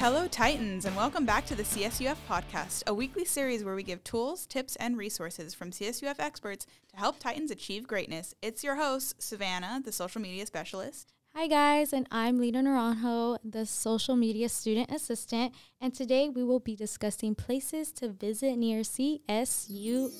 Hello, Titans, and welcome back to the CSUF podcast, a weekly series where we give tools, tips, and resources from CSUF experts to help Titans achieve greatness. It's your host, Savannah, the social media specialist. Hi, guys, and I'm Lita Naranjo, the social media student assistant, and today we will be discussing places to visit near CSUF.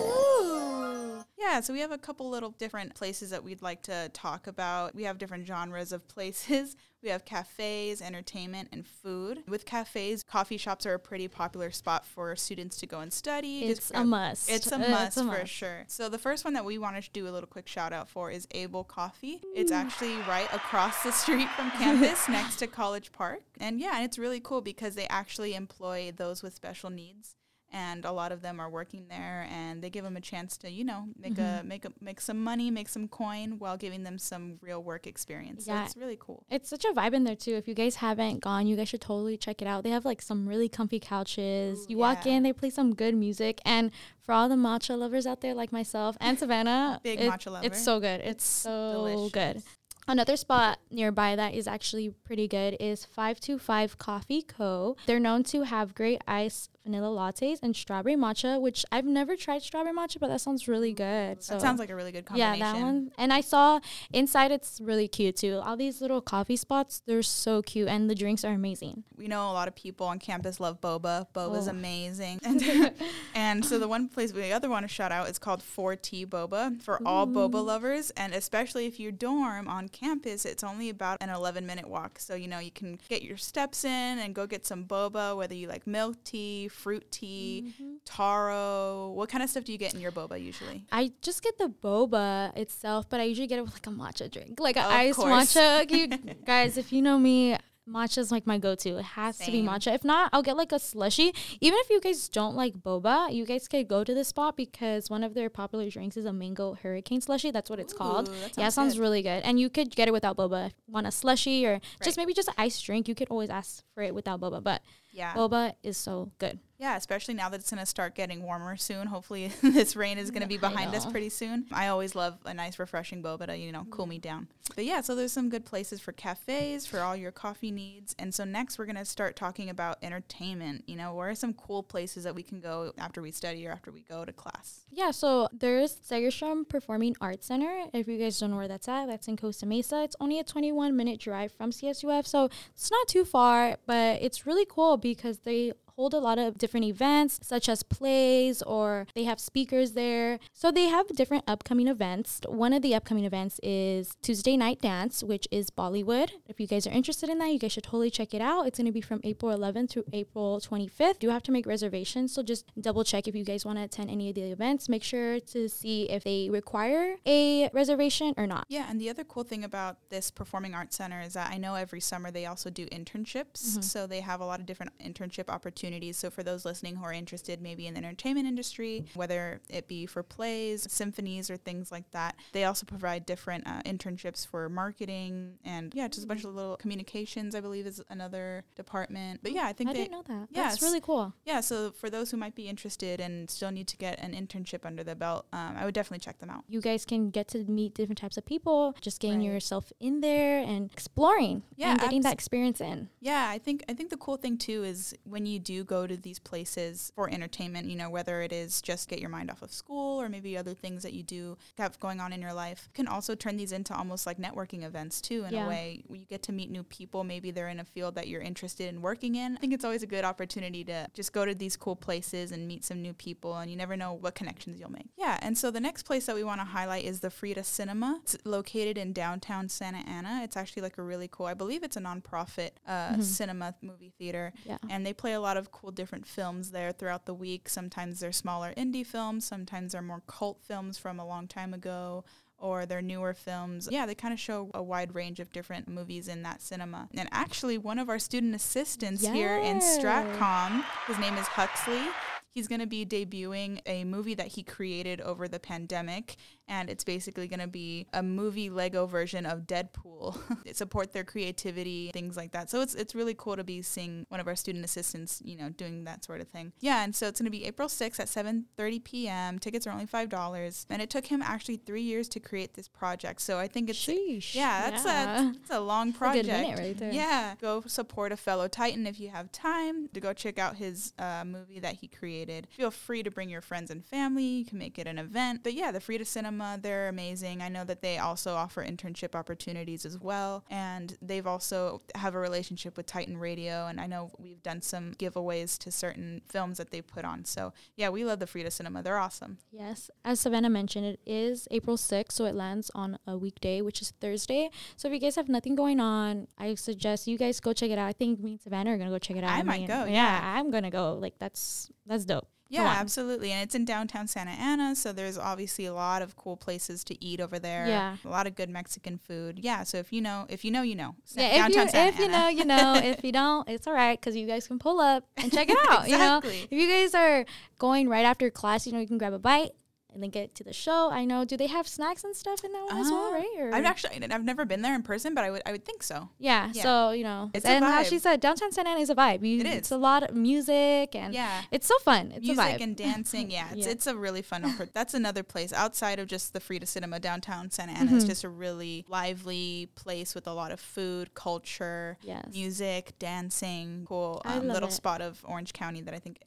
Ooh. Yeah, so we have a couple little different places that we'd like to talk about. We have different genres of places. We have cafes, entertainment, and food. With cafes, coffee shops are a pretty popular spot for students to go and study. It's a must. It's a Uh, must a for must. sure. So the first one that we wanted to do a little quick shout out for is Able Coffee. It's actually right across the street from campus next to College Park. And yeah, and it's really cool because they actually employ those with special needs. And a lot of them are working there, and they give them a chance to, you know, make Mm-hmm. a make a make some money, make some coin, while giving them some real work experience. Yeah. So it's really cool. It's such a vibe in there too. If you guys haven't gone, you guys should totally check it out. They have like some really comfy couches. Ooh, you walk in, they play some good music, and for all the matcha lovers out there like myself and Savannah, Big it- matcha lover. It's so good. It's, It's so good. Another spot nearby that is actually pretty good is 525 Coffee Co. They're known to have great ice vanilla lattes and strawberry matcha, which I've never tried strawberry matcha, but that sounds really good. So That sounds like a really good combination. yeah, that one. And I saw inside it's really cute too. All these little coffee spots, they're so cute and the drinks are amazing. we know a lot of people on campus love boba. Boba's Oh. amazing. And, and so the one place we other want to shout out is called 4T Boba for all boba lovers. And especially if you dorm on campus, it's only about an 11 minute walk. So, you know, you can get your steps in and go get some boba, whether you like milk tea, fruit tea, mm-hmm. taro. What kind of stuff do you get in your boba usually? I just get the boba itself, but I usually get it with like a matcha drink, like an iced course. matcha. You guys, if you know me, matcha is like my go-to. It has to be matcha. If not, I'll get like a slushy. Even if you guys don't like boba, you guys could go to this spot because one of their popular drinks is a mango hurricane slushy. That's what it's called. Ooh, that yeah, it sounds good. really good. And you could get it without boba. If you want a slushy or Right. just maybe just an iced drink, you could always ask for it without boba. But Yeah. boba is so good. Yeah, especially now that it's going to start getting warmer soon. Hopefully, this rain is going to be behind us pretty soon. I always love a nice, refreshing boba to, you know, cool me mm. down. But yeah, so there's some good places for cafes, for all your coffee needs. And so next, we're going to start talking about entertainment. You know, where are some cool places that we can go after we study or after we go to class? Yeah, so there's Segerstrom Performing Arts Center. If you guys don't know where that's at, that's in Costa Mesa. It's only a 21 minute drive from CSUF, so it's not too far, but it's really cool because they hold a lot of different events such as plays or they have speakers there. So they have different upcoming events. One of the upcoming events is Tuesday Night Dance, which is Bollywood. If you guys are interested in that, you guys should totally check it out. It's going to be from April 11th to April 25th. You have to make reservations, so just double check if you guys want to attend any of the events. Make sure to see if they require a reservation or not. Yeah, and the other cool thing about this Performing Arts Center is that I know every summer they also do internships. Mm-hmm. So they have a lot of different internship opportunities. So for those listening who are interested maybe in the entertainment industry, whether it be for plays, symphonies, or things like that, they also provide different uh, internships for marketing and yeah, just a bunch of little communications, I believe is another department. But yeah, I think I they. didn't know that. Yes. That's really cool. Yeah, so for those who might be interested and still need to get an internship under the belt, um, I would definitely check them out. You guys can get to meet different types of people, just getting Right. yourself in there and exploring Yeah, and getting that experience in. Yeah, I think I think the cool thing too is when you do go to these places for entertainment, you know, whether it is just get your mind off of school or maybe other things that you do have going on in your life, you can also turn these into almost like networking events too in Yeah. a way you get to meet new people, maybe they're in a field that you're interested in working in. I think it's always a good opportunity to just go to these cool places and meet some new people and you never know what connections you'll make. Yeah, and so the next place that we want to highlight is the Frida Cinema. It's located in downtown Santa Ana. It's actually like a really cool, I believe it's a nonprofit uh, cinema movie theater. Yeah. And they play a lot of cool different films there throughout the week. Sometimes they're smaller indie films, sometimes they're more cult films from a long time ago. Or they're newer films. Yeah, they kind of show a wide range of different movies in that cinema. And actually, one of our student assistants here in Stratcom, his name is Huxley. He's going to be debuting a movie that he created over the pandemic. And it's basically going to be a movie Lego version of Deadpool. support their creativity, things like that. So it's it's really cool to be seeing one of our student assistants, you know, doing that sort of thing. Yeah, and so it's going to be April 6th at 7:30 p.m. Tickets are only five dollars, and it took him actually three years to create this project. So I think it's Sheesh. yeah, that's Yeah. a that's a long a project. minute right there. Yeah, go support a fellow Titan if you have time to go check out his uh, movie that he created. Feel free to bring your friends and family. You can make it an event. But yeah, the Frida Cinema, they're amazing. I know that they also offer internship opportunities as well, and they've also have a relationship with Titan Radio. And I know we've done some giveaways to certain films that they put on. So yeah, we love the Frida Cinema. They're awesome. Yes, as Savannah mentioned, it is April 6th, so it lands on a weekday, which is Thursday. So if you guys have nothing going on, I suggest you guys go check it out. I think me and Savannah are gonna go check it out. I might mean, go, Yeah, yeah. I'm gonna go. Like that's that's dope. Yeah, absolutely. And it's in downtown Santa Ana, so there's obviously a lot of cool places to eat over there. Yeah. A lot of good Mexican food. Yeah, so if you know, if you know, you know. Sa- Yeah, if you downtown Santa if you know, you know. if you don't, it's all right because you guys can pull up and check it out. You know, Exactly. if you guys are going right after class, you know, you can grab a bite and then get to the show. I know. Do they have snacks and stuff in that one as well, Uh, right? Or I've actually I've never been there in person, but I would I would think so. yeah, yeah. So you know, It's a and how she said, downtown Santa Ana is a vibe. You, It It's a lot of music and Yeah. it's so fun. It's a Music vibe. and dancing, yeah, it's, Yeah. it's a really fun. That's another place outside of just the Frida Cinema downtown Santa Ana. It's Mhm. just a really lively place with a lot of food, culture, yes. music, dancing, cool um, little it. spot of Orange County that I think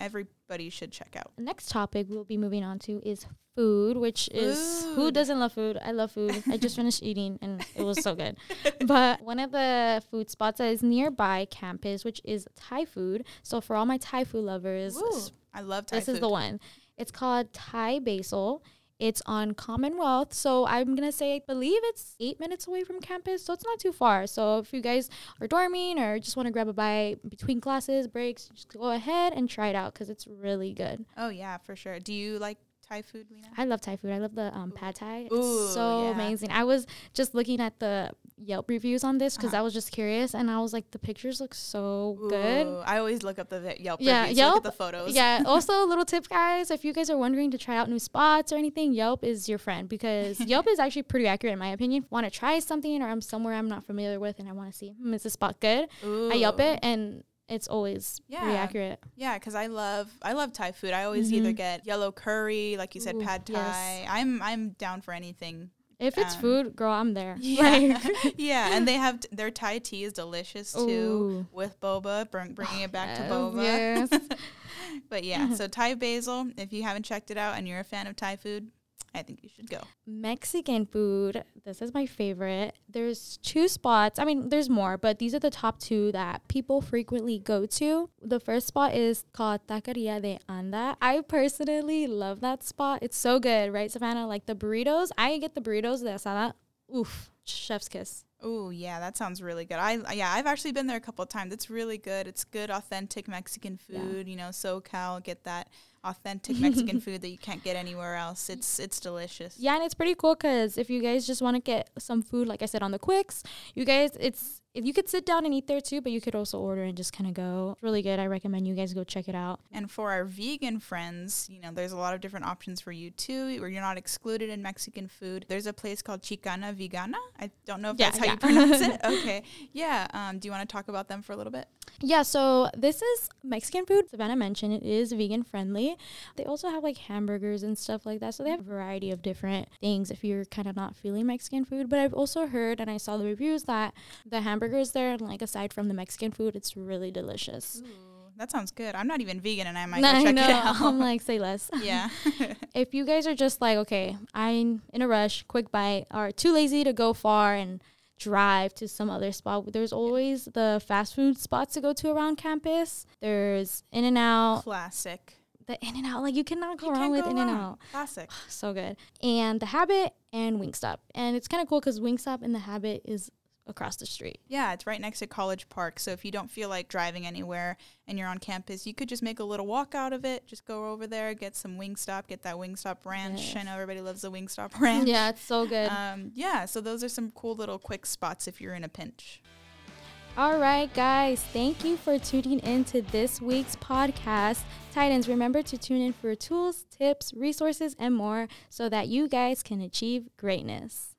everybody should check out. Next topic we'll be moving on to is food, which is who doesn't love food? I love food. I just finished eating and it was so good. But one of the food spots that is nearby campus, which is Thai food. So for all my Thai food lovers, Ooh, I love Thai this food. is the one. It's called Thai Basil. It's on Commonwealth. So I'm going to say, I believe it's eight minutes away from campus. So it's not too far. So if you guys are dorming or just want to grab a bite between classes, breaks, just go ahead and try it out because it's really good. Oh yeah, for sure. Do you like Thai food, Lena? I love Thai food. I love the um, pad Thai. It's Ooh, so yeah. amazing. I was just looking at the Yelp reviews on this because Uh-huh. I was just curious and I was like, the pictures look so good. I always look up the Yelp Yeah, reviews. Yelp- Look at the photos. Yeah. Also, a little tip, guys. If you guys are wondering to try out new spots or anything, Yelp is your friend because Yelp is actually pretty accurate in my opinion. Want to try something or I'm somewhere I'm not familiar with and I want to see, hmm, is this spot good? I Yelp it and it's always pretty accurate. Yeah, because I love I love Thai food. I always either Mhm. get yellow curry, like you said, Ooh, pad Thai. yes. I'm I'm down for anything. If it's Um, food, girl, I'm there. Yeah, Like- yeah, and they have t- their Thai tea is delicious too Ooh. with boba, bring, bringing it back to boba. yes. but yeah, so Thai basil. If you haven't checked it out and you're a fan of Thai food, I think you should go. Mexican food. This is my favorite. There's two spots. I mean, there's more, but these are the top two that people frequently go to. The first spot is called Taqueria de Anda. I personally love that spot. It's so good, right, Savannah? Like the burritos. I get the burritos de asada. Oof, chef's kiss. Oh yeah, that sounds really good. I yeah, I've actually been there a couple of times. It's really good. It's good, authentic Mexican Yeah. food. You know, SoCal get that authentic Mexican food that you can't get anywhere else. It's it's delicious. Yeah, and it's pretty cool because if you guys just want to get some food, like I said, on the quicks, you guys, it's if you could sit down and eat there too, but you could also order and just kind of go. It's really good. I recommend you guys go check it out. And for our vegan friends, you know, there's a lot of different options for you too, where you're not excluded in Mexican food. There's a place called Chicana Vegana. I don't know if Yeah, that's how yeah. you pronounce it. Okay. Yeah. Um, do you want to talk about them for a little bit? Yeah, so this is Mexican food. Savannah mentioned it is vegan friendly. They also have like hamburgers and stuff like that. So they have a variety of different things if you're kind of not feeling Mexican food. But I've also heard and I saw the reviews that the hamburgers there, and like aside from the Mexican food, it's really delicious. Ooh, that sounds good. I'm not even vegan, and I might go I check know. it out. I'm like, say less. yeah. if you guys are just like, okay, I'm in a rush, quick bite, or too lazy to go far and drive to some other spot, there's always the fast food spots to go to around campus. There's In and Out, Classic. The In and Out, like you cannot go You wrong with In and Out. Classic. So good. And The Habit and Wingstop. And it's kind of cool because Wingstop and The Habit is across the street. Yeah, it's right next to College Park. So if you don't feel like driving anywhere and you're on campus, you could just make a little walk out of it. Just go over there, get some Wingstop, get that Wingstop Ranch. I know everybody loves the Wingstop Ranch. Yeah, it's so good. Um, yeah, so those are some cool little quick spots if you're in a pinch. All right, guys, thank you for tuning in to this week's podcast. Titans, remember to tune in for tools, tips, resources, and more so that you guys can achieve greatness.